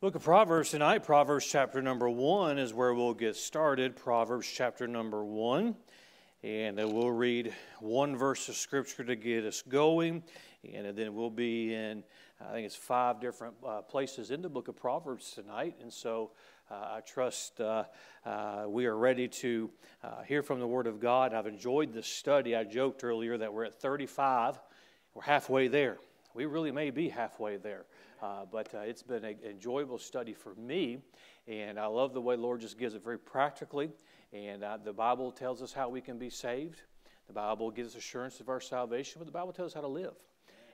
Book of Proverbs tonight, Proverbs chapter number one is where we'll get started. Proverbs chapter number one. And then we'll read one verse of scripture to get us going. And then we'll be in, I think it's five different uh, places in the book of Proverbs tonight. And so uh, I trust uh, uh we are ready to uh, hear from the Word of God. I've enjoyed the study. I joked earlier that we're at 35, we're halfway there. We really may be halfway there. Uh, but uh, it's been an enjoyable study for me, and I love the way Lord just gives it very practically. And uh, the Bible tells us how we can be saved. The Bible gives assurance of our salvation, but the Bible tells us how to live.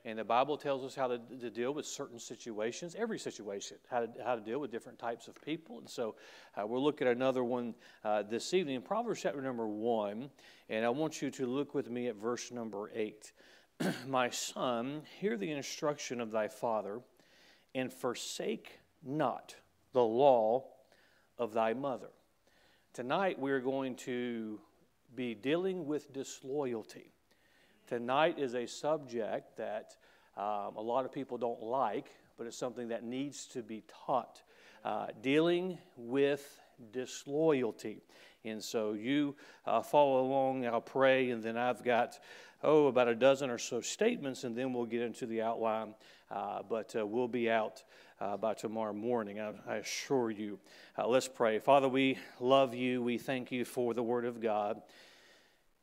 And the Bible tells us how to, to deal with certain situations, every situation, how to, how to deal with different types of people. And so uh, we'll look at another one uh, this evening, Proverbs chapter number one. And I want you to look with me at verse number eight. My son, hear the instruction of thy father and forsake not the law of thy mother. Tonight we're going to be dealing with disloyalty. Tonight is a subject that um, a lot of people don't like, but it's something that needs to be taught. Uh, dealing with disloyalty. And so you uh, follow along, I'll pray, and then I've got, oh, about a dozen or so statements, and then we'll get into the outline uh, but uh, we'll be out uh, by tomorrow morning, I, I assure you. Uh, let's pray. Father, we love you. We thank you for the Word of God.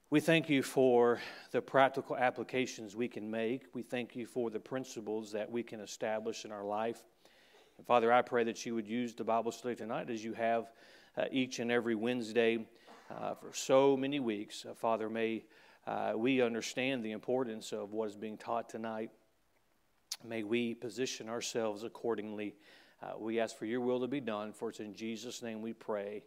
We thank you for the practical applications we can make. We thank you for the principles that we can establish in our life. And Father, I pray that you would use the Bible study tonight as you have each and every Wednesday uh, for so many weeks. Uh, Father, may uh, we understand the importance of what is being taught tonight. May we position ourselves accordingly. Uh, we ask for your will to be done, for it's in Jesus' name we pray.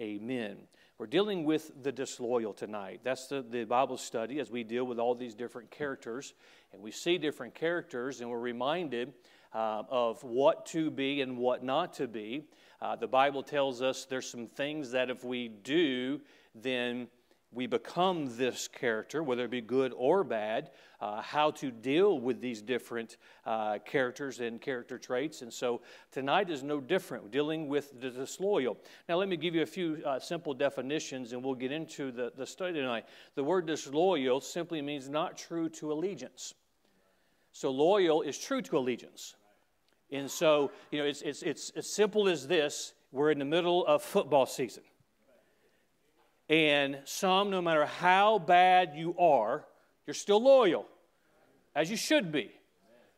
Amen. We're dealing with the disloyal tonight. That's the, the Bible study as we deal with all these different characters. And we see different characters, and we're reminded uh, of what to be and what not to be. Uh, the Bible tells us there's some things that if we do, then we become this character, whether it be good or bad, uh, how to deal with these different uh, characters and character traits. And so tonight is no different, dealing with the disloyal. Now, let me give you a few uh, simple definitions and we'll get into the, the study tonight. The word disloyal simply means not true to allegiance. So, loyal is true to allegiance. And so, you know, it's, it's, it's as simple as this we're in the middle of football season. And some, no matter how bad you are, you're still loyal, as you should be.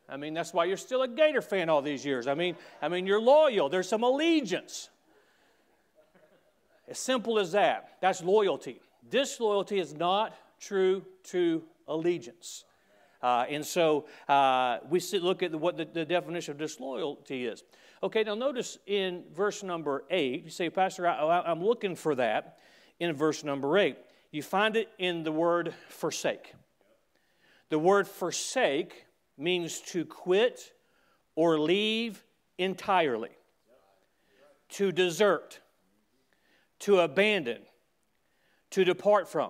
I mean, that's why you're still a Gator fan all these years. I mean, I mean, you're loyal. There's some allegiance. As simple as that. That's loyalty. Disloyalty is not true to allegiance. Uh, and so uh, we see, look at what the, the, definition of disloyalty is. Okay, now notice in verse number 8, you say, Pastor, I, I'm looking for that in verse number 8. You find it in the word forsake. The word forsake means to quit or leave entirely, to desert, to abandon, to depart from.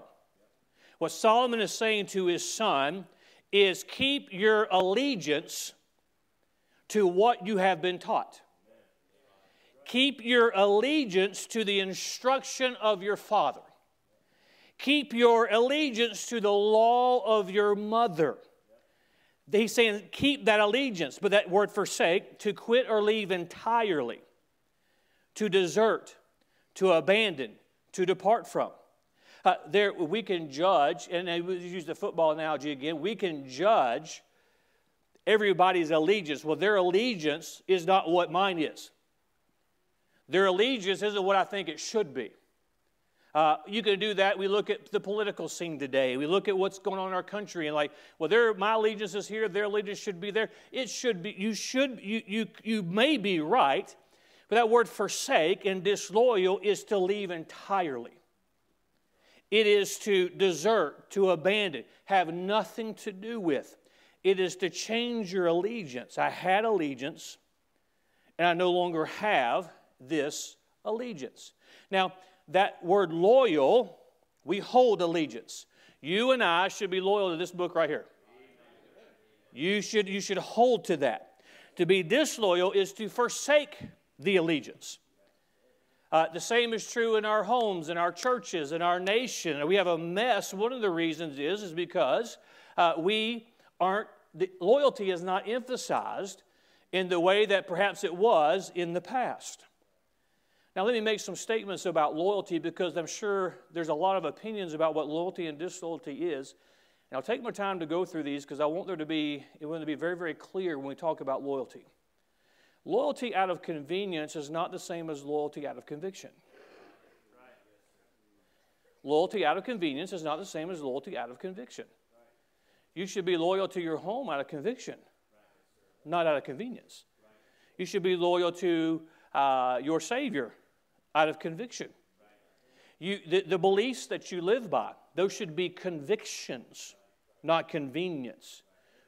What Solomon is saying to his son is keep your allegiance to what you have been taught. Keep your allegiance to the instruction of your father. Keep your allegiance to the law of your mother. He's saying, keep that allegiance, but that word forsake, to quit or leave entirely, to desert, to abandon, to depart from. Uh, there, we can judge, and I use the football analogy again, we can judge everybody's allegiance. Well, their allegiance is not what mine is. Their allegiance isn't what I think it should be. Uh, you can do that. We look at the political scene today. We look at what's going on in our country and like, well, their, my allegiance is here. Their allegiance should be there. It should be. You should. You you you may be right, but that word forsake and disloyal is to leave entirely. It is to desert, to abandon, have nothing to do with. It is to change your allegiance. I had allegiance, and I no longer have this allegiance. Now, that word loyal, we hold allegiance. You and I should be loyal to this book right here. You should, you should hold to that. To be disloyal is to forsake the allegiance. Uh, the same is true in our homes, in our churches, in our nation. We have a mess. One of the reasons is is because uh, we aren't. The, loyalty is not emphasized in the way that perhaps it was in the past. Now, let me make some statements about loyalty because I'm sure there's a lot of opinions about what loyalty and disloyalty is. And I'll take my time to go through these because I want there to be, it want to be very, very clear when we talk about loyalty. Loyalty out of convenience is not the same as loyalty out of conviction. Loyalty out of convenience is not the same as loyalty out of conviction. You should be loyal to your home out of conviction, not out of convenience. You should be loyal to uh, your Savior out of conviction. You, the, the beliefs that you live by, those should be convictions, not convenience.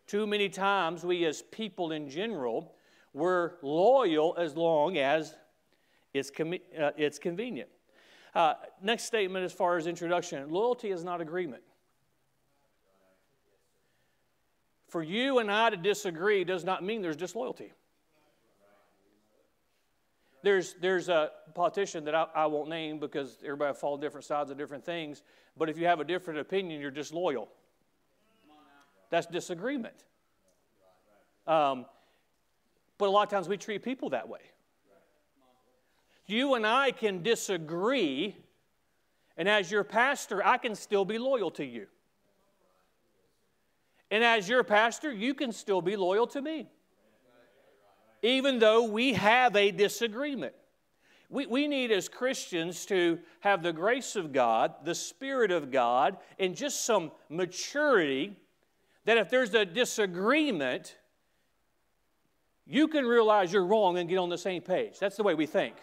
Too many times, we as people in general, we're loyal as long as it's, uh, it's convenient. Uh, next statement, as far as introduction loyalty is not agreement. For you and I to disagree does not mean there's disloyalty. There's, there's a politician that I, I won't name because everybody follows different sides of different things, but if you have a different opinion, you're disloyal. That's disagreement. Um, but a lot of times we treat people that way. You and I can disagree, and as your pastor, I can still be loyal to you. And as your pastor, you can still be loyal to me even though we have a disagreement. We, we need as Christians to have the grace of God, the Spirit of God, and just some maturity that if there's a disagreement, you can realize you're wrong and get on the same page. That's the way we think.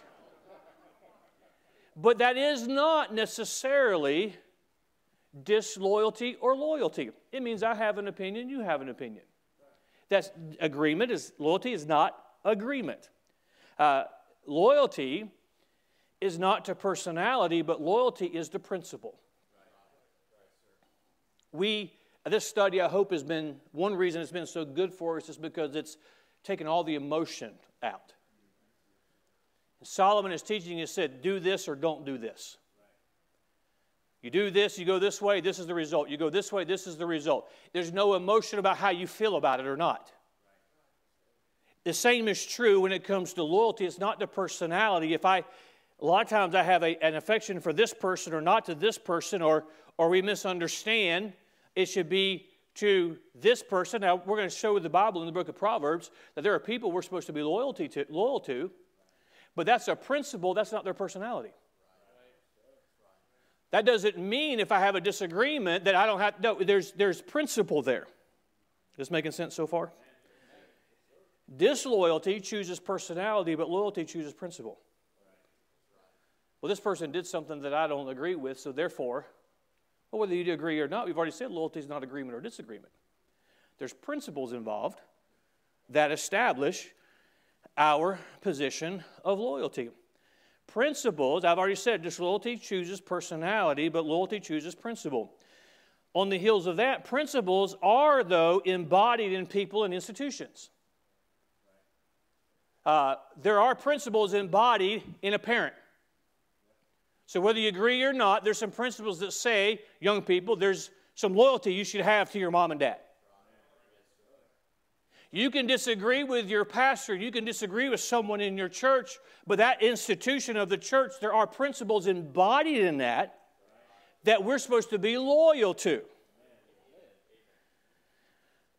But that is not necessarily disloyalty or loyalty. It means I have an opinion, you have an opinion. That's agreement is loyalty is not agreement. Uh, loyalty is not to personality, but loyalty is to principle. We, this study, I hope, has been one reason it's been so good for us is because it's taken all the emotion out. Solomon is teaching us said, do this or don't do this. You do this, you go this way, this is the result. You go this way, this is the result. There's no emotion about how you feel about it or not. The same is true when it comes to loyalty. It's not the personality. If I, a lot of times I have a, an affection for this person or not to this person, or, or we misunderstand, it should be to this person. Now, we're going to show the Bible in the book of Proverbs that there are people we're supposed to be loyalty to, loyal to, but that's a principle, that's not their personality. That doesn't mean if I have a disagreement that I don't have, no, there's, there's principle there. This making sense so far? Disloyalty chooses personality, but loyalty chooses principle. Well, this person did something that I don't agree with, so therefore, well, whether you agree or not, we've already said loyalty is not agreement or disagreement. There's principles involved that establish our position of loyalty. Principles, I've already said, disloyalty chooses personality, but loyalty chooses principle. On the heels of that, principles are, though, embodied in people and institutions. Uh, there are principles embodied in a parent. So, whether you agree or not, there's some principles that say, young people, there's some loyalty you should have to your mom and dad. You can disagree with your pastor, you can disagree with someone in your church, but that institution of the church, there are principles embodied in that that we're supposed to be loyal to.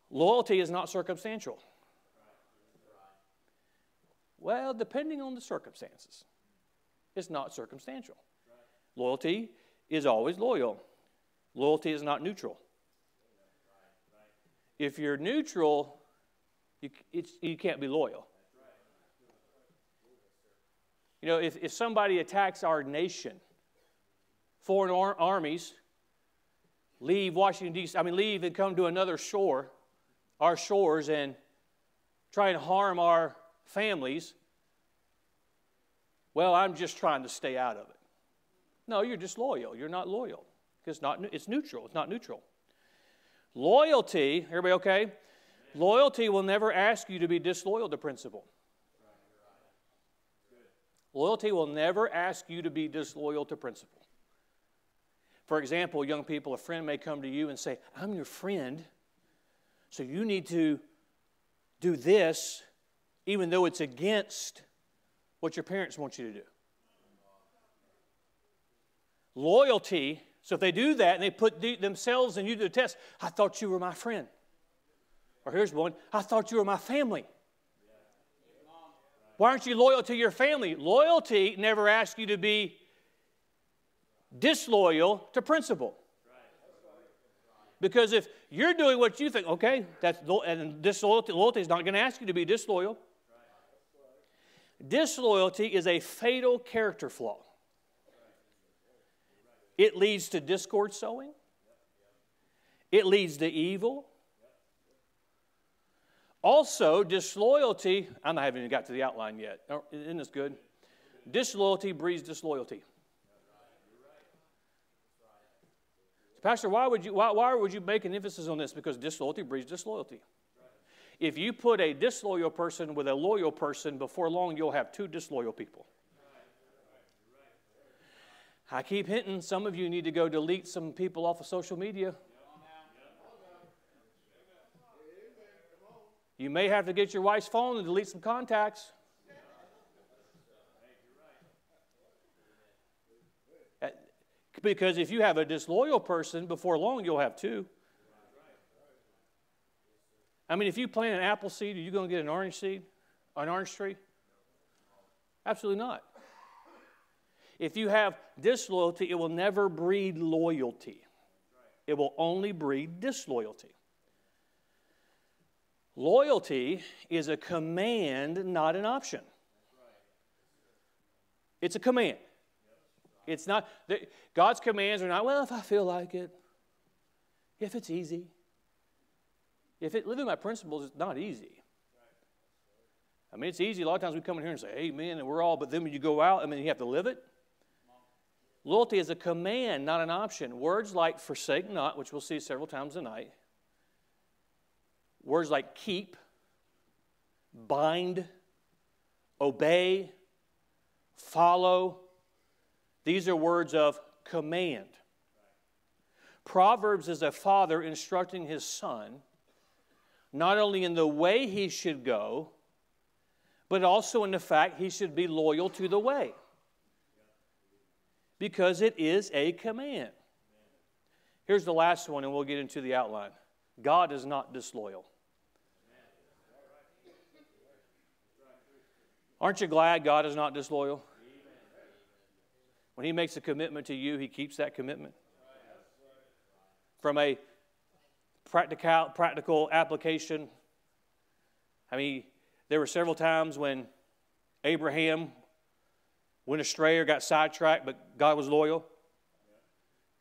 Loyalty is not circumstantial. Well, depending on the circumstances, it's not circumstantial. Loyalty is always loyal, loyalty is not neutral. If you're neutral, you, you can't be loyal. You know, if, if somebody attacks our nation, foreign ar- armies leave Washington, D.C., I mean, leave and come to another shore, our shores, and try and harm our families, well, I'm just trying to stay out of it. No, you're just loyal. You're not loyal. It's, not, it's neutral. It's not neutral. Loyalty, everybody okay? Loyalty will never ask you to be disloyal to principle. Loyalty will never ask you to be disloyal to principle. For example, young people, a friend may come to you and say, I'm your friend, so you need to do this, even though it's against what your parents want you to do. Loyalty, so if they do that and they put themselves and you to the test, I thought you were my friend. Or here's one, I thought you were my family. Why aren't you loyal to your family? Loyalty never asks you to be disloyal to principle. Because if you're doing what you think, okay, that's and disloyalty loyalty is not going to ask you to be disloyal. Disloyalty is a fatal character flaw. It leads to discord sowing. It leads to evil. Also, disloyalty, I haven't even got to the outline yet. Oh, isn't this good? Disloyalty breeds disloyalty. Pastor, why would you why, why would you make an emphasis on this? Because disloyalty breeds disloyalty. If you put a disloyal person with a loyal person, before long you'll have two disloyal people. I keep hinting some of you need to go delete some people off of social media. You may have to get your wife's phone and delete some contacts. Uh, because if you have a disloyal person, before long you'll have two. I mean, if you plant an apple seed, are you going to get an orange seed? An orange tree? Absolutely not. If you have disloyalty, it will never breed loyalty, it will only breed disloyalty. Loyalty is a command, not an option. It's a command. It's not, God's commands are not, well, if I feel like it, if it's easy. If it, living by principles is not easy. I mean, it's easy. A lot of times we come in here and say, Amen, and we're all, but then when you go out, I mean, you have to live it. Loyalty is a command, not an option. Words like forsake not, which we'll see several times tonight, words like keep, bind, obey, follow, these are words of command. Proverbs is a father instructing his son not only in the way he should go, but also in the fact he should be loyal to the way. Because it is a command. Here's the last one, and we'll get into the outline God is not disloyal. Aren't you glad God is not disloyal? When He makes a commitment to you, He keeps that commitment. From a practical, practical application, I mean, there were several times when Abraham went astray or got sidetracked, but God was loyal,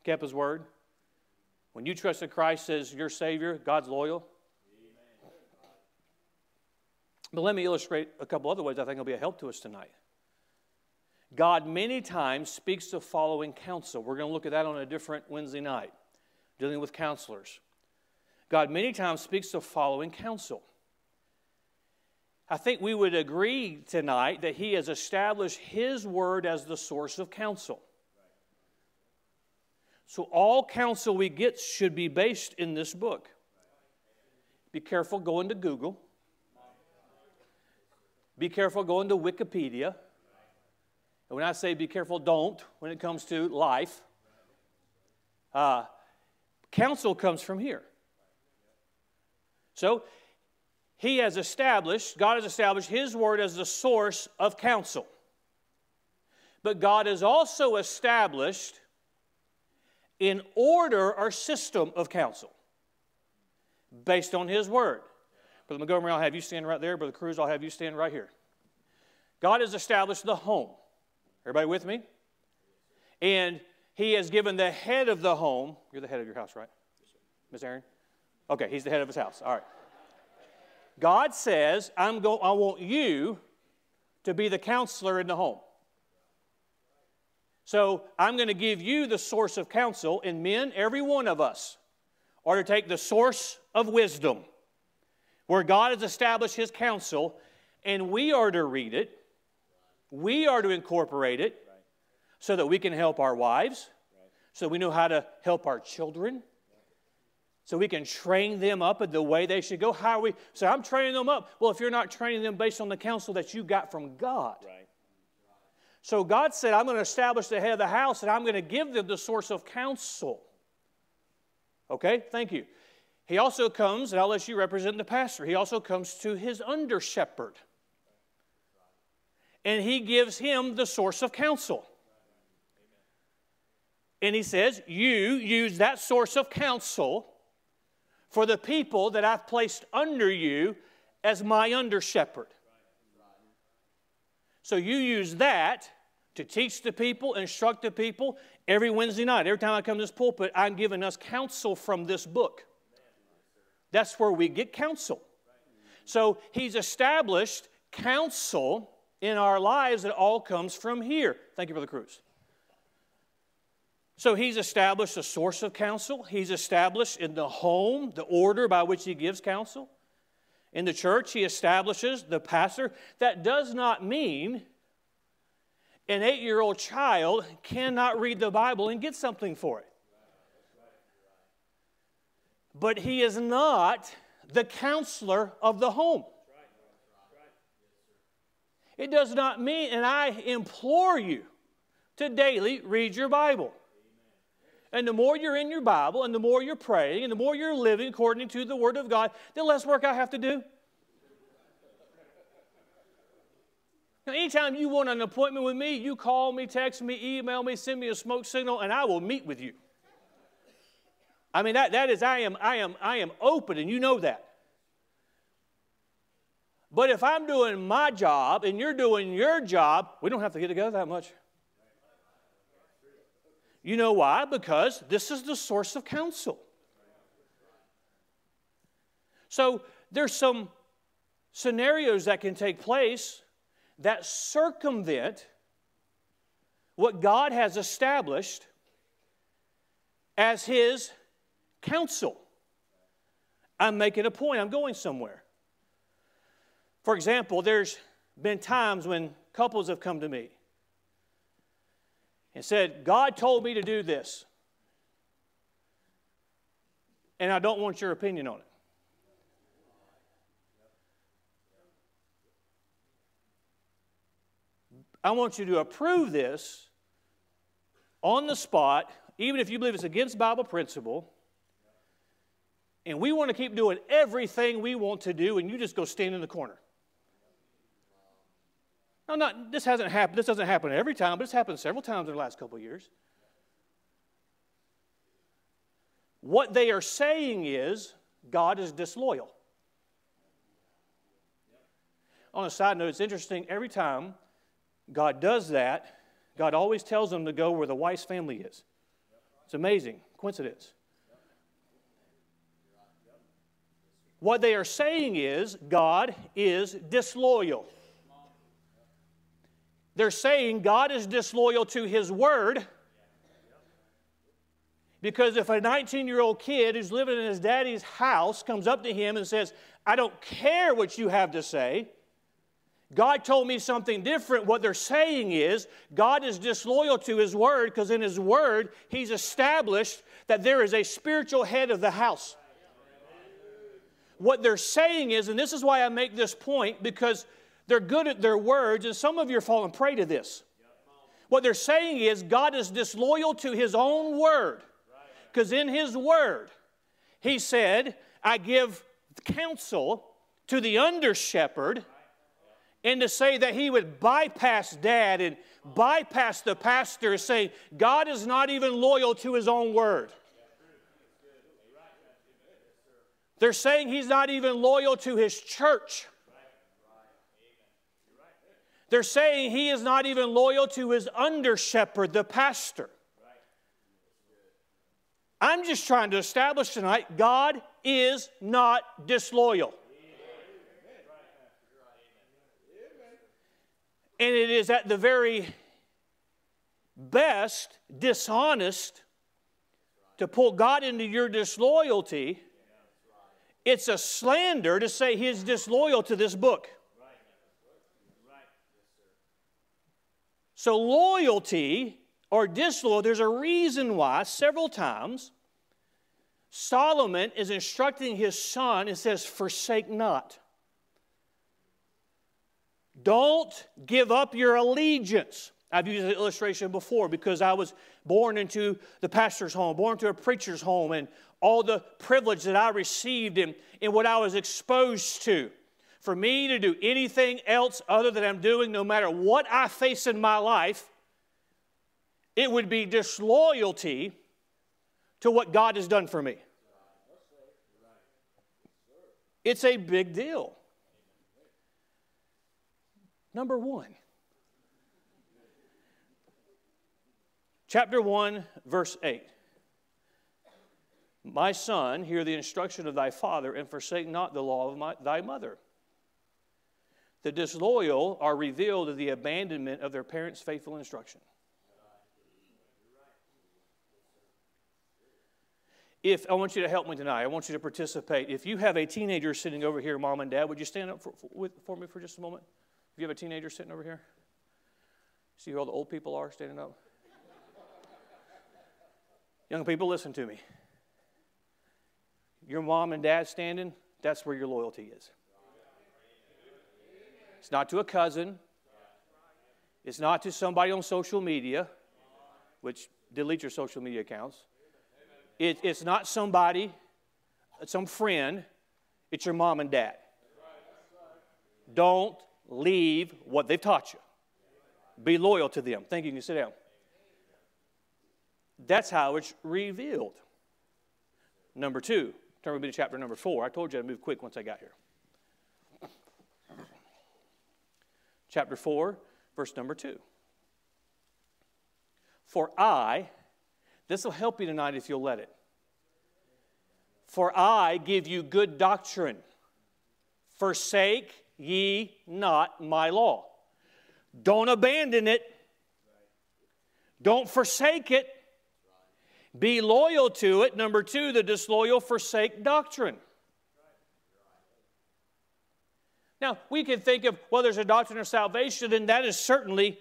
kept His word. When you trust in Christ as your Savior, God's loyal. But let me illustrate a couple other ways I think will be a help to us tonight. God many times speaks of following counsel. We're going to look at that on a different Wednesday night, dealing with counselors. God many times speaks of following counsel. I think we would agree tonight that He has established His word as the source of counsel. So, all counsel we get should be based in this book. Be careful going to Google. Be careful going to Wikipedia. And when I say be careful, don't when it comes to life. Uh, counsel comes from here. So, he has established, God has established His word as the source of counsel. But God has also established an order or system of counsel based on His word. Brother Montgomery, I'll have you stand right there. Brother Cruz, I'll have you stand right here. God has established the home. Everybody with me? And he has given the head of the home. You're the head of your house, right? Miss Aaron? Okay, he's the head of his house. All right. God says, I'm go- I want you to be the counselor in the home. So I'm going to give you the source of counsel, and men, every one of us, are to take the source of wisdom, where God has established his counsel, and we are to read it. We are to incorporate it so that we can help our wives, so we know how to help our children, so we can train them up in the way they should go. How are we? So I'm training them up. Well, if you're not training them based on the counsel that you got from God. Right. So God said, I'm going to establish the head of the house and I'm going to give them the source of counsel. Okay, thank you. He also comes, and I'll let you represent the pastor, he also comes to his under shepherd. And he gives him the source of counsel. And he says, You use that source of counsel for the people that I've placed under you as my under shepherd. So you use that to teach the people, instruct the people. Every Wednesday night, every time I come to this pulpit, I'm giving us counsel from this book. That's where we get counsel. So he's established counsel in our lives that all comes from here. Thank you, Brother Cruz. So he's established a source of counsel. He's established in the home the order by which he gives counsel. In the church, he establishes the pastor. That does not mean an eight year old child cannot read the Bible and get something for it but he is not the counselor of the home. It does not mean, and I implore you to daily read your Bible. And the more you're in your Bible, and the more you're praying, and the more you're living according to the Word of God, the less work I have to do. Now, anytime you want an appointment with me, you call me, text me, email me, send me a smoke signal, and I will meet with you. I mean, that, that is, I am, I, am, I am open, and you know that. But if I'm doing my job and you're doing your job, we don't have to get together that much. You know why? Because this is the source of counsel. So there's some scenarios that can take place that circumvent what God has established as His counsel. I'm making a point, I'm going somewhere. For example, there's been times when couples have come to me and said, God told me to do this, and I don't want your opinion on it. I want you to approve this on the spot, even if you believe it's against Bible principle, and we want to keep doing everything we want to do, and you just go stand in the corner. Now, not this hasn't happened. This doesn't happen every time, but it's happened several times in the last couple of years. What they are saying is God is disloyal. On a side note, it's interesting. Every time God does that, God always tells them to go where the Weiss family is. It's amazing coincidence. What they are saying is God is disloyal. They're saying God is disloyal to His Word because if a 19 year old kid who's living in his daddy's house comes up to him and says, I don't care what you have to say, God told me something different. What they're saying is God is disloyal to His Word because in His Word, He's established that there is a spiritual head of the house. What they're saying is, and this is why I make this point, because they're good at their words, and some of you are falling prey to this. What they're saying is, God is disloyal to His own word. Because in His word, He said, I give counsel to the under shepherd, and to say that He would bypass dad and bypass the pastor, saying, God is not even loyal to His own word. They're saying he's not even loyal to his church. They're saying he is not even loyal to his under shepherd, the pastor. I'm just trying to establish tonight God is not disloyal. And it is at the very best dishonest to pull God into your disloyalty It's a slander to say he's disloyal to this book. So, loyalty or disloyal, there's a reason why several times Solomon is instructing his son and says, Forsake not. Don't give up your allegiance. I've used the illustration before because I was born into the pastor's home, born to a preacher's home, and all the privilege that I received and, and what I was exposed to. For me to do anything else other than I'm doing, no matter what I face in my life, it would be disloyalty to what God has done for me. It's a big deal. Number one, chapter 1, verse 8. My son, hear the instruction of thy father, and forsake not the law of my, thy mother. The disloyal are revealed in the abandonment of their parents' faithful instruction. if I want you to help me tonight, I want you to participate. If you have a teenager sitting over here, mom and dad, would you stand up for, for, for me for just a moment? If you have a teenager sitting over here, see who all the old people are standing up? Young people, listen to me. Your mom and dad standing, that's where your loyalty is. It's not to a cousin. It's not to somebody on social media, which delete your social media accounts. It, it's not somebody, uh, some friend, it's your mom and dad. Don't leave what they've taught you. Be loyal to them. Thank you. You can sit down. That's how it's revealed. Number two, turn with me to chapter number four. I told you I'd move quick once I got here. Chapter 4, verse number 2. For I this will help you tonight if you'll let it. For I give you good doctrine. Forsake ye not my law. Don't abandon it. Don't forsake it. Be loyal to it. Number two, the disloyal forsake doctrine. Now, we can think of, well, there's a doctrine of salvation, and that is certainly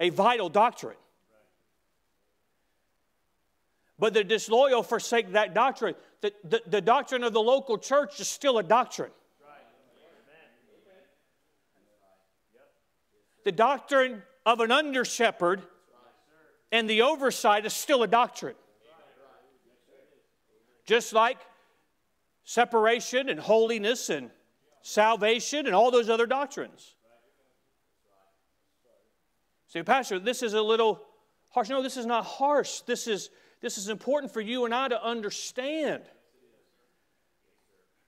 a vital doctrine. But the disloyal forsake that doctrine. The, the, the doctrine of the local church is still a doctrine. The doctrine of an under shepherd and the oversight is still a doctrine. Just like separation and holiness and salvation and all those other doctrines. Say, Pastor, this is a little harsh. No, this is not harsh. This is this is important for you and I to understand.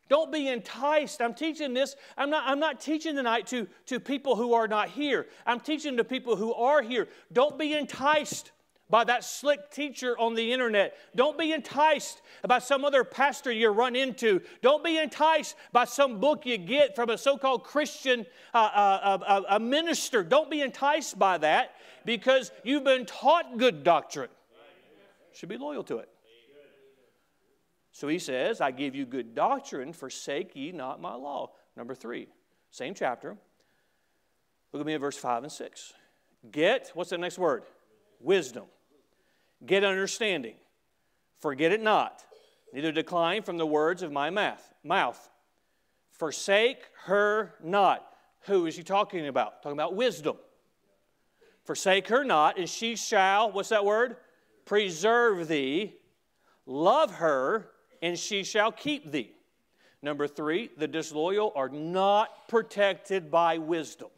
Don't be enticed. I'm teaching this. I'm not, I'm not teaching tonight to, to people who are not here. I'm teaching to people who are here. Don't be enticed by that slick teacher on the internet. Don't be enticed by some other pastor you run into. Don't be enticed by some book you get from a so called Christian uh, uh, uh, uh, minister. Don't be enticed by that because you've been taught good doctrine should be loyal to it. So he says, I give you good doctrine, forsake ye not my law. Number three, same chapter. Look at me at verse 5 and 6. Get, what's the next word? Wisdom. Get understanding. Forget it not, neither decline from the words of my mouth. Forsake her not. Who is he talking about? Talking about wisdom. Forsake her not, and she shall, what's that word? preserve thee, love her, and she shall keep thee. Number three, the disloyal are not protected by wisdom.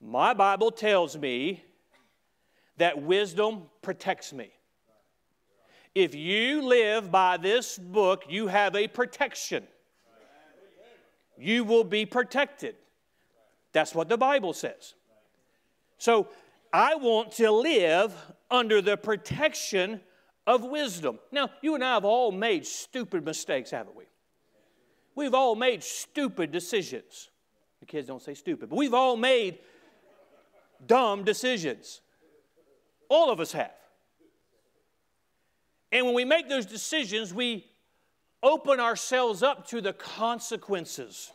My Bible tells me that wisdom protects me. If you live by this book, you have a protection. You will be protected. That's what the Bible says. So I want to live under the protection of wisdom. Now, you and I have all made stupid mistakes, haven't we? We've all made stupid decisions. The kids don't say stupid, but we've all made dumb decisions. All of us have. And when we make those decisions, we open ourselves up to the consequences.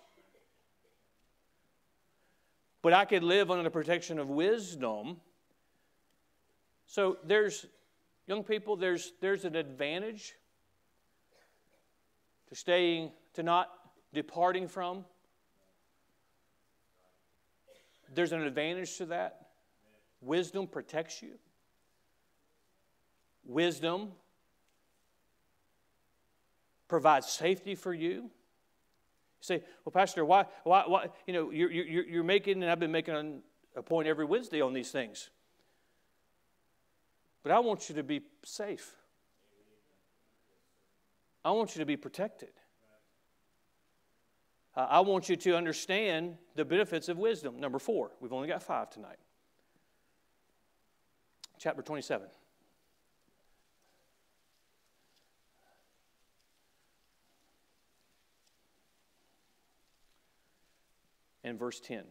But I could live under the protection of wisdom. So there's, young people, there's, there's an advantage to staying, to not departing from. There's an advantage to that. Wisdom protects you. Wisdom provides safety for you. You say, well, Pastor, why, why, why you know, you're, you're, you're making, and I've been making a point every Wednesday on these things. But I want you to be safe. I want you to be protected. I want you to understand the benefits of wisdom. Number four, we've only got five tonight. Chapter 27. And verse 10.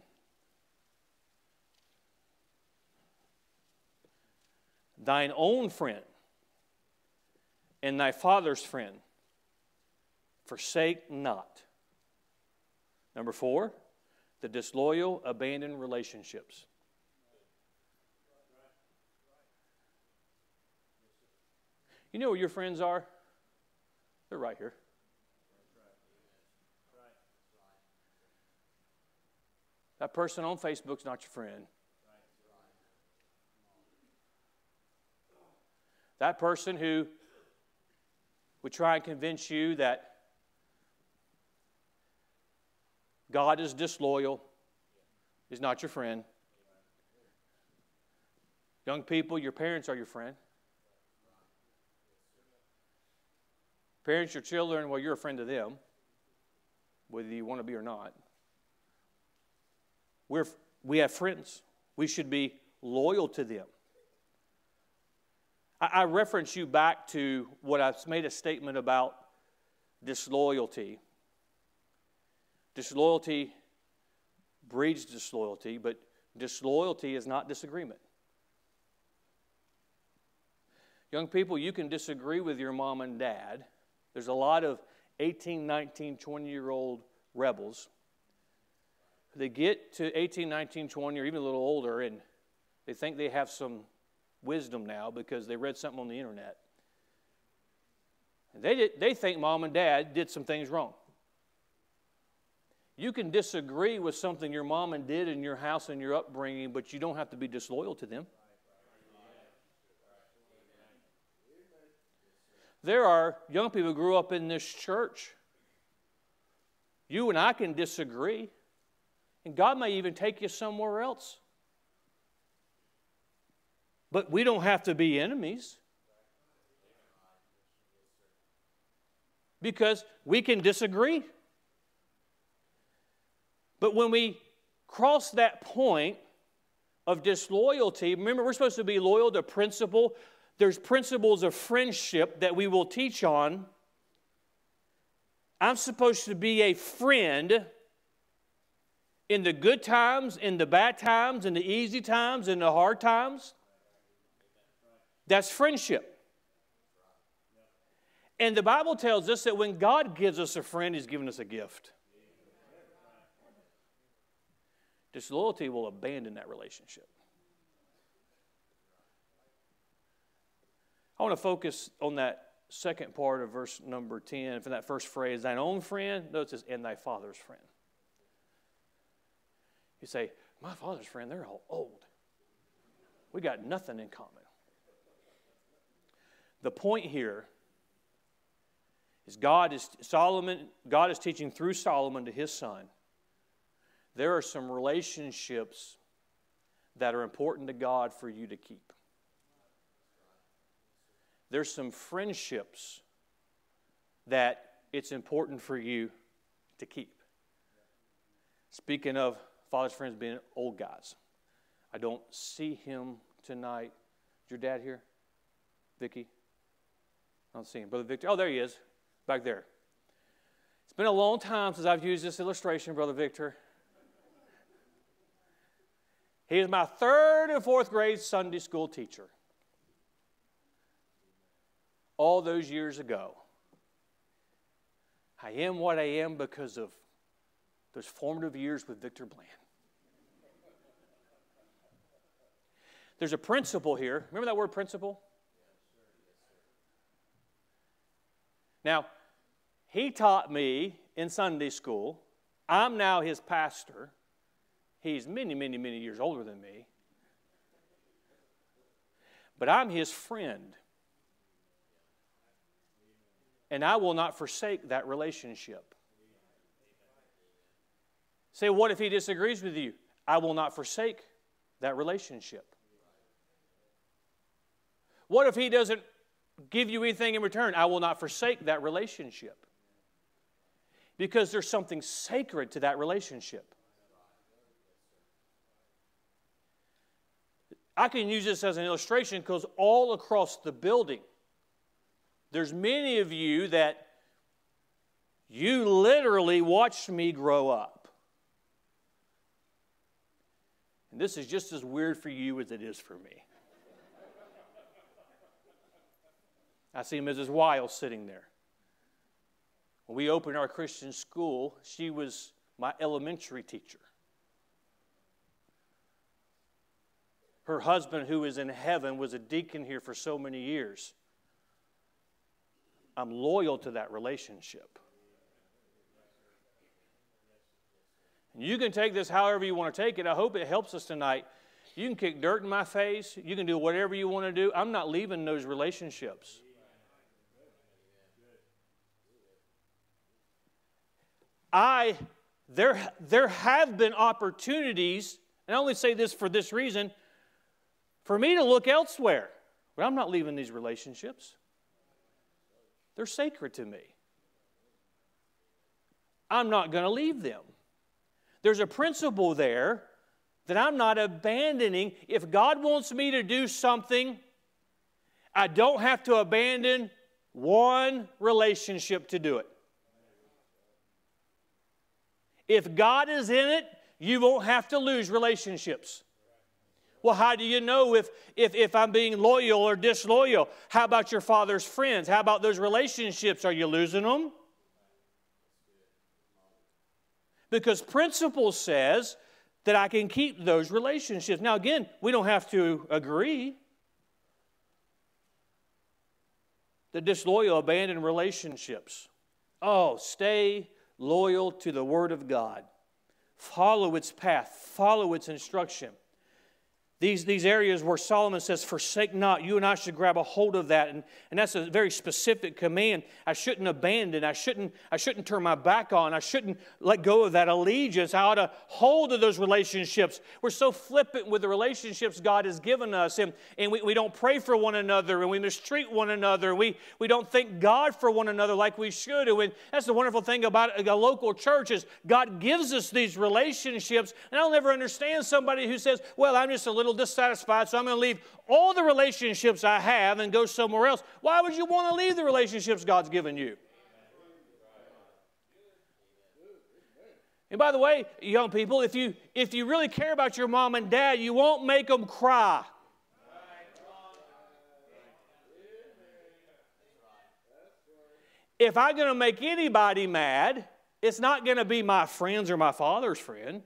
Thine own friend and thy father's friend forsake not. Number four, the disloyal, abandoned relationships. You know where your friends are? They're right here. That person on Facebook's not your friend. That person who would try and convince you that God is disloyal, is not your friend. Young people, your parents are your friend. Parents, your children, well, you're a friend to them, whether you want to be or not. We're, we have friends. We should be loyal to them. I, I reference you back to what I've made a statement about disloyalty. Disloyalty breeds disloyalty, but disloyalty is not disagreement. Young people, you can disagree with your mom and dad. There's a lot of 18, 19, 20 year old rebels. They get to 18, 19, 20, or even a little older, and they think they have some wisdom now because they read something on the internet. And they, did, they think mom and dad did some things wrong. You can disagree with something your mom and did in your house and your upbringing, but you don't have to be disloyal to them. There are young people who grew up in this church. You and I can disagree, and God may even take you somewhere else. But we don't have to be enemies. Because we can disagree. But when we cross that point of disloyalty, remember, we're supposed to be loyal to principle. There's principles of friendship that we will teach on. I'm supposed to be a friend in the good times, in the bad times, in the easy times, in the hard times. That's friendship. And the Bible tells us that when God gives us a friend, He's given us a gift. Disloyalty will abandon that relationship. I want to focus on that second part of verse number 10, from that first phrase, thine own friend, notice and thy father's friend. You say, my father's friend, they're all old. We got nothing in common. The point here is God is Solomon, God is teaching through Solomon to his son there are some relationships that are important to God for you to keep. There's some friendships that it's important for you to keep. Speaking of father's friends being old guys, I don't see him tonight. Is your dad here? Vicky? I don't see him. Brother Victor. Oh, there he is, back there. It's been a long time since I've used this illustration, Brother Victor. He is my third and fourth grade Sunday school teacher. All those years ago. I am what I am because of those formative years with Victor Bland. There's a principle here. Remember that word principle? Now, he taught me in Sunday school. I'm now his pastor. He's many, many, many years older than me. But I'm his friend. And I will not forsake that relationship. Say, what if he disagrees with you? I will not forsake that relationship. What if he doesn't give you anything in return? I will not forsake that relationship. Because there's something sacred to that relationship. I can use this as an illustration because all across the building, there's many of you that you literally watched me grow up. And this is just as weird for you as it is for me. I see Mrs. Wiles sitting there. When we opened our Christian school, she was my elementary teacher. Her husband, who is in heaven, was a deacon here for so many years. I'm loyal to that relationship. And you can take this however you want to take it. I hope it helps us tonight. You can kick dirt in my face. You can do whatever you want to do. I'm not leaving those relationships. I, there, there have been opportunities, and I only say this for this reason, for me to look elsewhere. But I'm not leaving these relationships, they're sacred to me. I'm not going to leave them. There's a principle there that I'm not abandoning. If God wants me to do something, I don't have to abandon one relationship to do it. If God is in it, you won't have to lose relationships. Well, how do you know if, if, if I'm being loyal or disloyal? How about your father's friends? How about those relationships? Are you losing them? Because principle says that I can keep those relationships. Now, again, we don't have to agree. The disloyal, abandoned relationships. Oh, stay loyal to the Word of God. Follow its path, follow its instruction. These, these areas where Solomon says, Forsake not, you and I should grab a hold of that. And, and that's a very specific command. I shouldn't abandon, I shouldn't, I shouldn't turn my back on, I shouldn't let go of that allegiance. I ought to hold of those relationships. We're so flippant with the relationships God has given us, and, and we, we don't pray for one another, and we mistreat one another, we, we don't thank God for one another like we should. And that's the wonderful thing about a local church is God gives us these relationships. And I'll never understand somebody who says, Well, I'm just a little little dissatisfied, so I'm going to leave all the relationships I have and go somewhere else. Why would you want to leave the relationships God's given you? And by the way, young people, if you if you really care about your mom and dad, you won't make them cry. If I'm going to make anybody mad, it's not going to be my friends or my father's friend.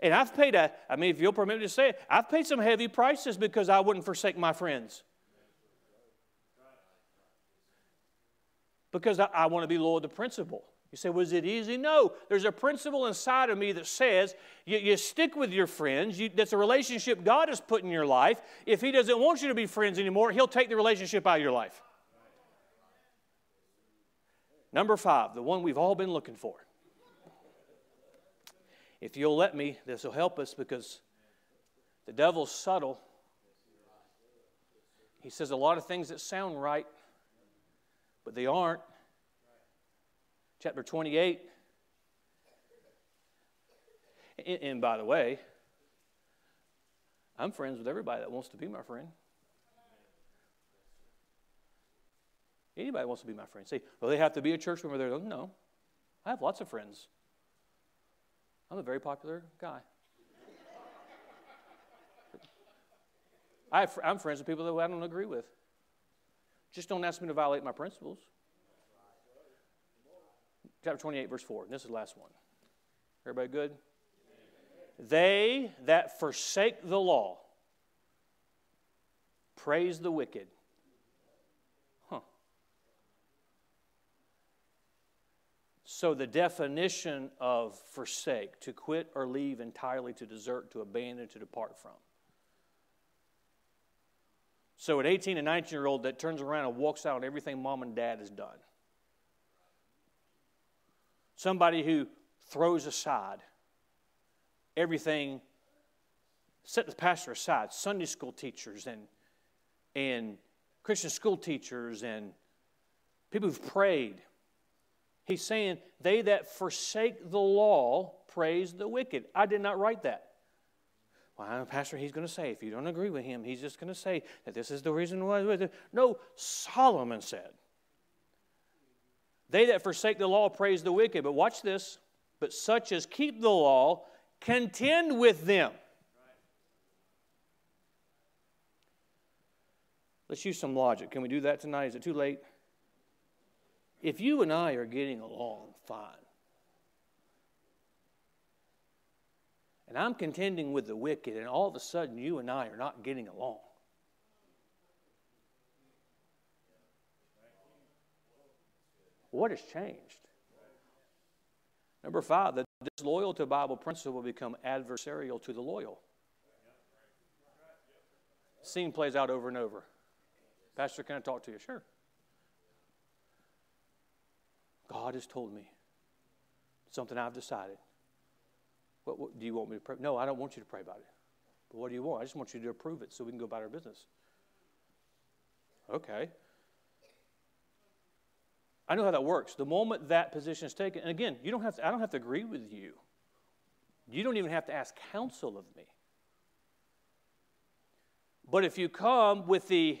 And I've paid a, I mean, if you'll permit me to say it, I've paid some heavy prices because I wouldn't forsake my friends. Because I, I want to be loyal to principle. You say, was it easy? No. There's a principle inside of me that says you, you stick with your friends. You, that's a relationship God has put in your life. If He doesn't want you to be friends anymore, He'll take the relationship out of your life. Number five, the one we've all been looking for. If you'll let me, this will help us because the devil's subtle. He says a lot of things that sound right, but they aren't. Chapter 28. And, by the way, I'm friends with everybody that wants to be my friend. Anybody wants to be my friend. Say, well, they have to be a church member there. No. I have lots of friends I'm a very popular guy. I am friends with people that I don't agree with. Just don't ask me to violate my principles. chapter 28, verse 4. And this is the last one. Everybody good? They that forsake the law praise the wicked. So, the definition of forsake, to quit or leave entirely, to desert, to abandon, to depart from. So, an 18 and 19 year old that turns around and walks out on everything mom and dad has done. Somebody who throws aside everything, set the pastor aside, Sunday school teachers and, and Christian school teachers and people who've prayed. He's saying, They that forsake the law praise the wicked. I did not write that. Well, Pastor, he's going to say, if you don't agree with him, he's just going to say that this is the reason why. No, Solomon said, They that forsake the law praise the wicked. But watch this. But such as keep the law contend with them. Let's use some logic. Can we do that tonight? Is it too late? If you and I are getting along fine, and I'm contending with the wicked, and all of a sudden you and I are not getting along, what has changed? Number five, the disloyal to Bible principle will become adversarial to the loyal. Scene plays out over and over. Pastor, can I talk to you? Sure. God has told me something I've decided. What, what, do you want me to pray? No, I don't want you to pray about it. But what do you want? I just want you to approve it so we can go about our business. Okay. I know how that works. The moment that position is taken, and again, you don't have to, I don't have to agree with you. You don't even have to ask counsel of me. But if you come with the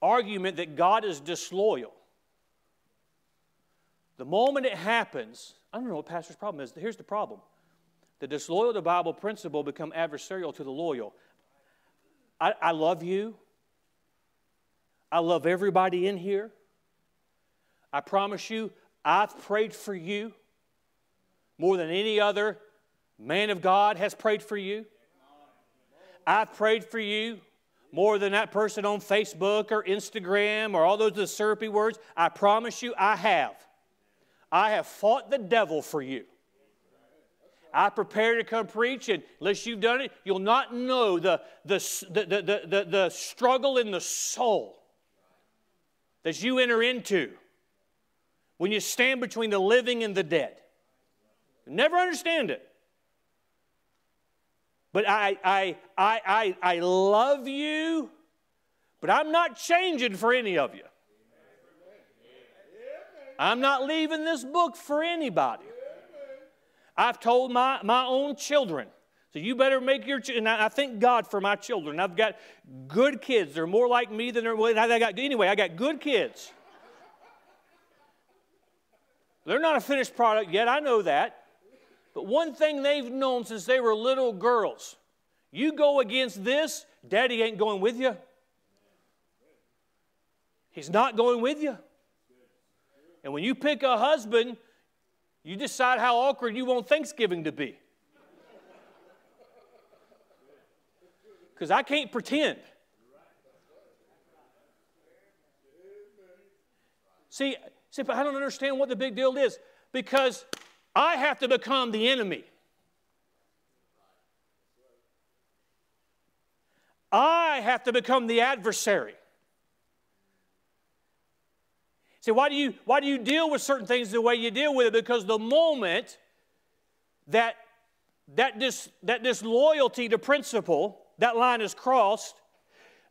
argument that God is disloyal, the moment it happens, I don't know what pastor's problem is. Here's the problem. The disloyal to Bible principle become adversarial to the loyal. I, I love you. I love everybody in here. I promise you, I've prayed for you more than any other man of God has prayed for you. I've prayed for you more than that person on Facebook or Instagram or all those syrupy words. I promise you, I have. I have fought the devil for you. I prepare to come preach, and unless you've done it, you'll not know the, the, the, the, the, the struggle in the soul that you enter into when you stand between the living and the dead. Never understand it. But I, I, I, I, I love you, but I'm not changing for any of you. I'm not leaving this book for anybody. I've told my, my own children so you better make your, and I thank God for my children. I've got good kids. They're more like me than they're, I got, anyway, I got good kids. They're not a finished product yet, I know that. But one thing they've known since they were little girls you go against this, daddy ain't going with you. He's not going with you. And when you pick a husband, you decide how awkward you want Thanksgiving to be. because I can't pretend. See, see, but I don't understand what the big deal is because I have to become the enemy. I have to become the adversary. See, why do you why do you deal with certain things the way you deal with it? Because the moment that that dis, that disloyalty to principle that line is crossed,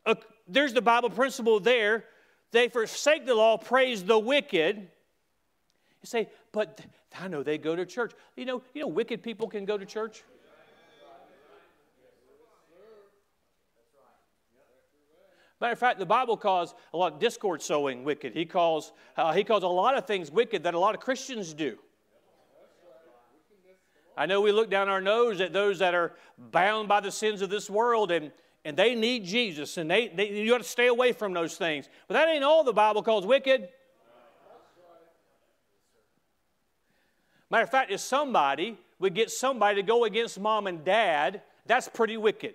uh, there's the Bible principle there. They forsake the law, praise the wicked. You say, but I know they go to church. You know, you know, wicked people can go to church. Matter of fact, the Bible calls a lot of discord sowing wicked. He calls, uh, he calls a lot of things wicked that a lot of Christians do. I know we look down our nose at those that are bound by the sins of this world and, and they need Jesus and they, they, you got to stay away from those things. But that ain't all the Bible calls wicked. Matter of fact, if somebody would get somebody to go against mom and dad, that's pretty wicked.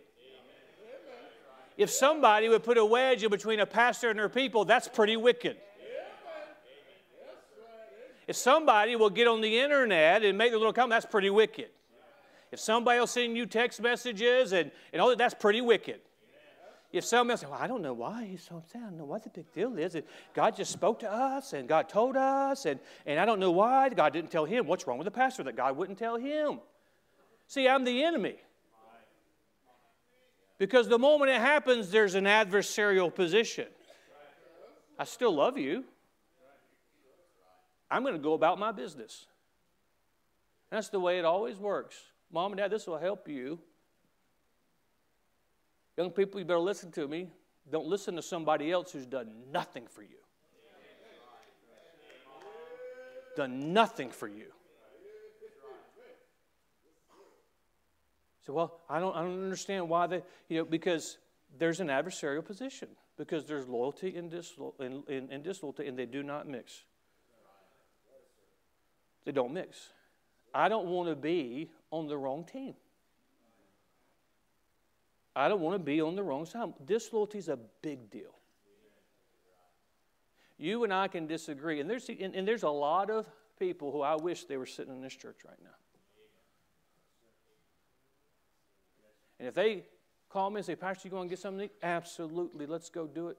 If somebody would put a wedge in between a pastor and her people, that's pretty wicked. If somebody will get on the internet and make a little comment, that's pretty wicked. If somebody will send you text messages and, and all that, that's pretty wicked. If somebody else, well, I don't know why he's so upset. I don't know what the big deal is. God just spoke to us and God told us, and, and I don't know why. God didn't tell him. What's wrong with the pastor that God wouldn't tell him? See, I'm the enemy. Because the moment it happens, there's an adversarial position. I still love you. I'm going to go about my business. That's the way it always works. Mom and dad, this will help you. Young people, you better listen to me. Don't listen to somebody else who's done nothing for you. Done nothing for you. So, well, I don't, I don't understand why they, you know, because there's an adversarial position, because there's loyalty and, dislo- and, and, and disloyalty, and they do not mix. They don't mix. I don't want to be on the wrong team. I don't want to be on the wrong side. Disloyalty is a big deal. You and I can disagree, and there's, and, and there's a lot of people who I wish they were sitting in this church right now. And if they call me and say, Pastor, you going to get something? Absolutely, let's go do it.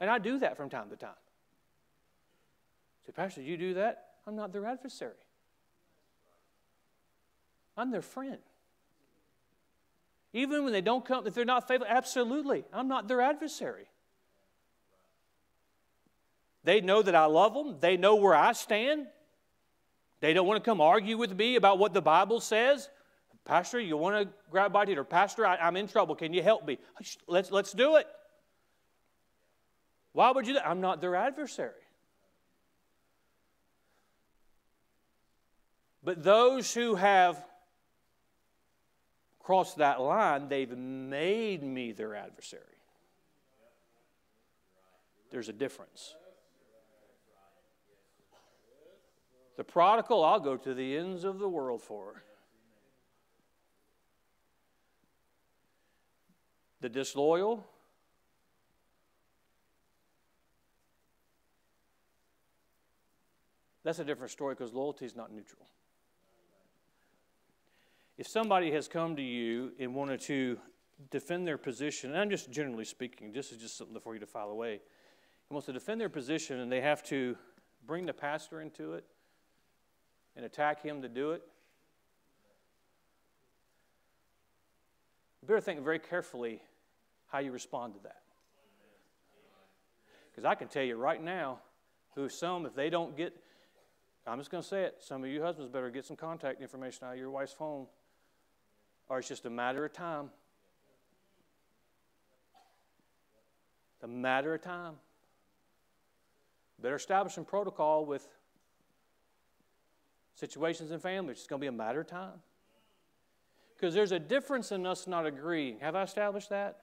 And I do that from time to time. Say, Pastor, you do that? I'm not their adversary. I'm their friend. Even when they don't come, if they're not faithful, absolutely, I'm not their adversary. They know that I love them. They know where I stand. They don't want to come argue with me about what the Bible says. Pastor, you want to grab by or Pastor, I, am in trouble. Can you help me? Let's, let's do it. Why would you? I'm not their adversary. But those who have crossed that line, they've made me their adversary. There's a difference. The prodigal, I'll go to the ends of the world for. The disloyal, that's a different story because loyalty is not neutral. If somebody has come to you and wanted to defend their position, and I'm just generally speaking, this is just something for you to file away, and wants to defend their position and they have to bring the pastor into it and attack him to do it, You better think very carefully how you respond to that. Because I can tell you right now, who some, if they don't get, I'm just going to say it, some of you husbands better get some contact information out of your wife's phone, or it's just a matter of time. It's a matter of time. Better establish some protocol with situations in families. It's going to be a matter of time. Because there's a difference in us not agreeing. Have I established that?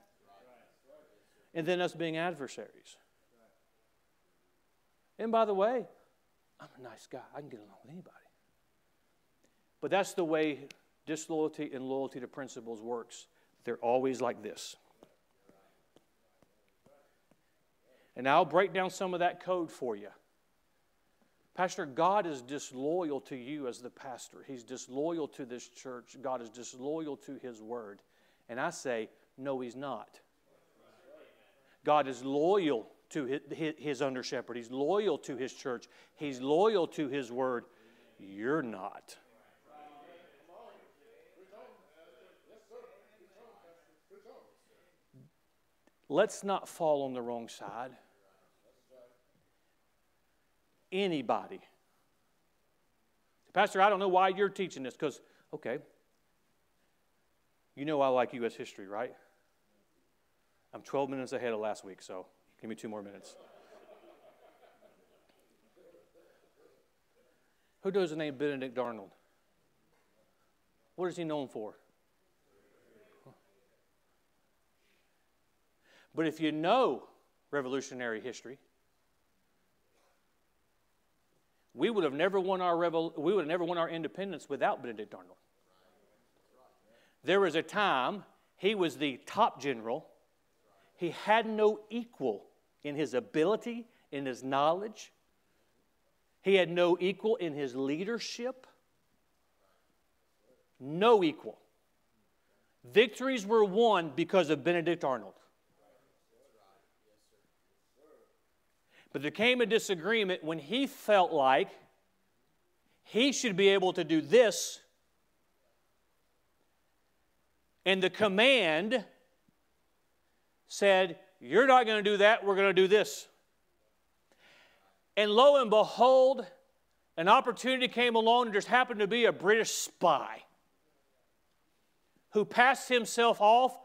And then us being adversaries. And by the way, I'm a nice guy. I can get along with anybody. But that's the way disloyalty and loyalty to principles works. They're always like this. And I'll break down some of that code for you. Pastor, God is disloyal to you as the pastor. He's disloyal to this church. God is disloyal to His word. And I say, no, He's not. God is loyal to His under shepherd. He's loyal to His church. He's loyal to His word. You're not. Let's not fall on the wrong side anybody. Pastor, I don't know why you're teaching this because, okay, you know I like U.S. history, right? I'm 12 minutes ahead of last week, so give me two more minutes. Who knows the name Benedict Arnold? What is he known for? But if you know revolutionary history, we would have never won our revol- we would have never won our independence without Benedict Arnold. There was a time he was the top general. He had no equal in his ability, in his knowledge. He had no equal in his leadership. No equal. Victories were won because of Benedict Arnold. But there came a disagreement when he felt like he should be able to do this, and the command said, You're not going to do that, we're going to do this. And lo and behold, an opportunity came along, and just happened to be a British spy who passed himself off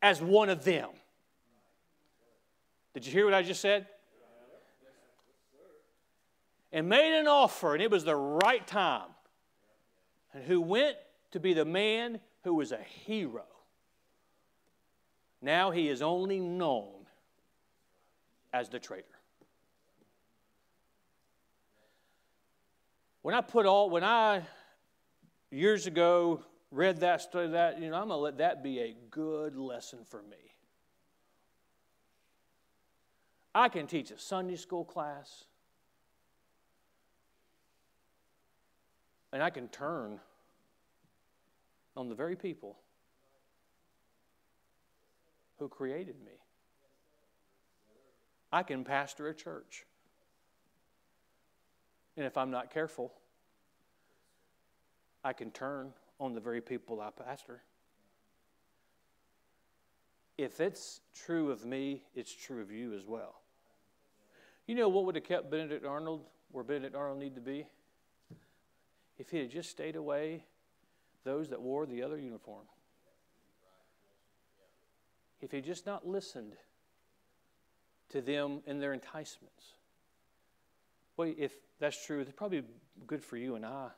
as one of them. Did you hear what I just said? And made an offer, and it was the right time. And who went to be the man who was a hero. Now he is only known as the traitor. When I put all, when I years ago read that, studied that, you know, I'm going to let that be a good lesson for me. I can teach a Sunday school class, and I can turn on the very people who created me. I can pastor a church. And if I'm not careful, I can turn on the very people I pastor. If it's true of me, it's true of you as well. You know what would have kept Benedict Arnold where Benedict Arnold needed to be? If he had just stayed away, those that wore the other uniform. If he just not listened to them and their enticements. Well, if that's true, it's probably good for you and I,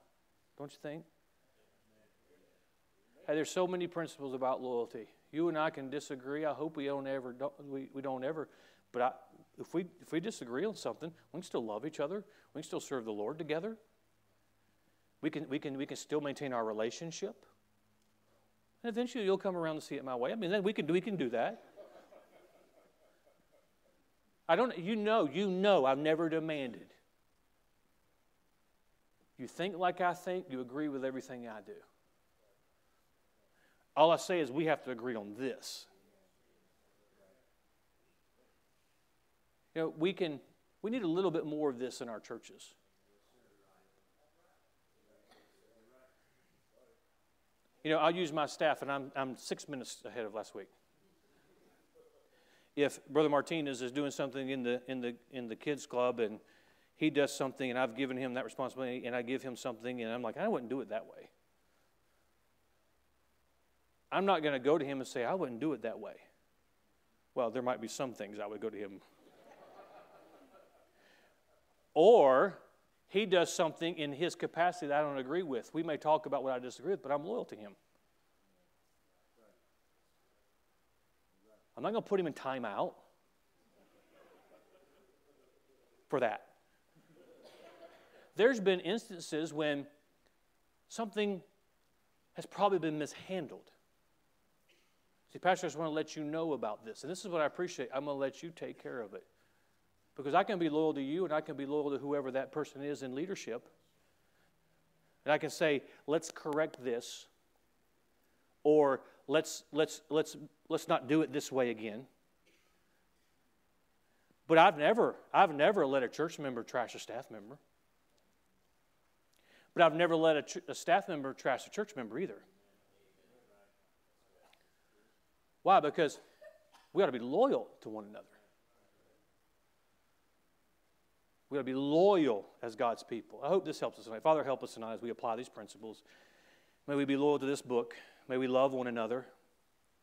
don't you think? Hey, there's so many principles about loyalty. You and I can disagree. I hope we don't ever don't, we, we don't ever. But I, if we if we disagree on something, we can still love each other. We can still serve the Lord together. We can we can we can still maintain our relationship. And eventually, you'll come around to see it my way. I mean, then we can we can do that. I don't. You know. You know. I've never demanded. You think like I think. You agree with everything I do. All I say is we have to agree on this. You know, we can we need a little bit more of this in our churches. You know, I'll use my staff, and I'm, I'm six minutes ahead of last week. If Brother Martinez is doing something in the, in, the, in the kids' club and he does something, and I've given him that responsibility, and I give him something, and I'm like, I wouldn't do it that way. I'm not going to go to him and say, I wouldn't do it that way. Well, there might be some things I would go to him. or he does something in his capacity that I don't agree with. We may talk about what I disagree with, but I'm loyal to him. I'm not going to put him in timeout for that. There's been instances when something has probably been mishandled. See, Pastor, I just want to let you know about this. And this is what I appreciate. I'm going to let you take care of it. Because I can be loyal to you and I can be loyal to whoever that person is in leadership. And I can say, let's correct this. Or let's, let's, let's, let's not do it this way again. But I've never, I've never let a church member trash a staff member. But I've never let a, ch- a staff member trash a church member either. Why? Because we ought to be loyal to one another. We ought to be loyal as God's people. I hope this helps us tonight. Father, help us tonight as we apply these principles. May we be loyal to this book. May we love one another.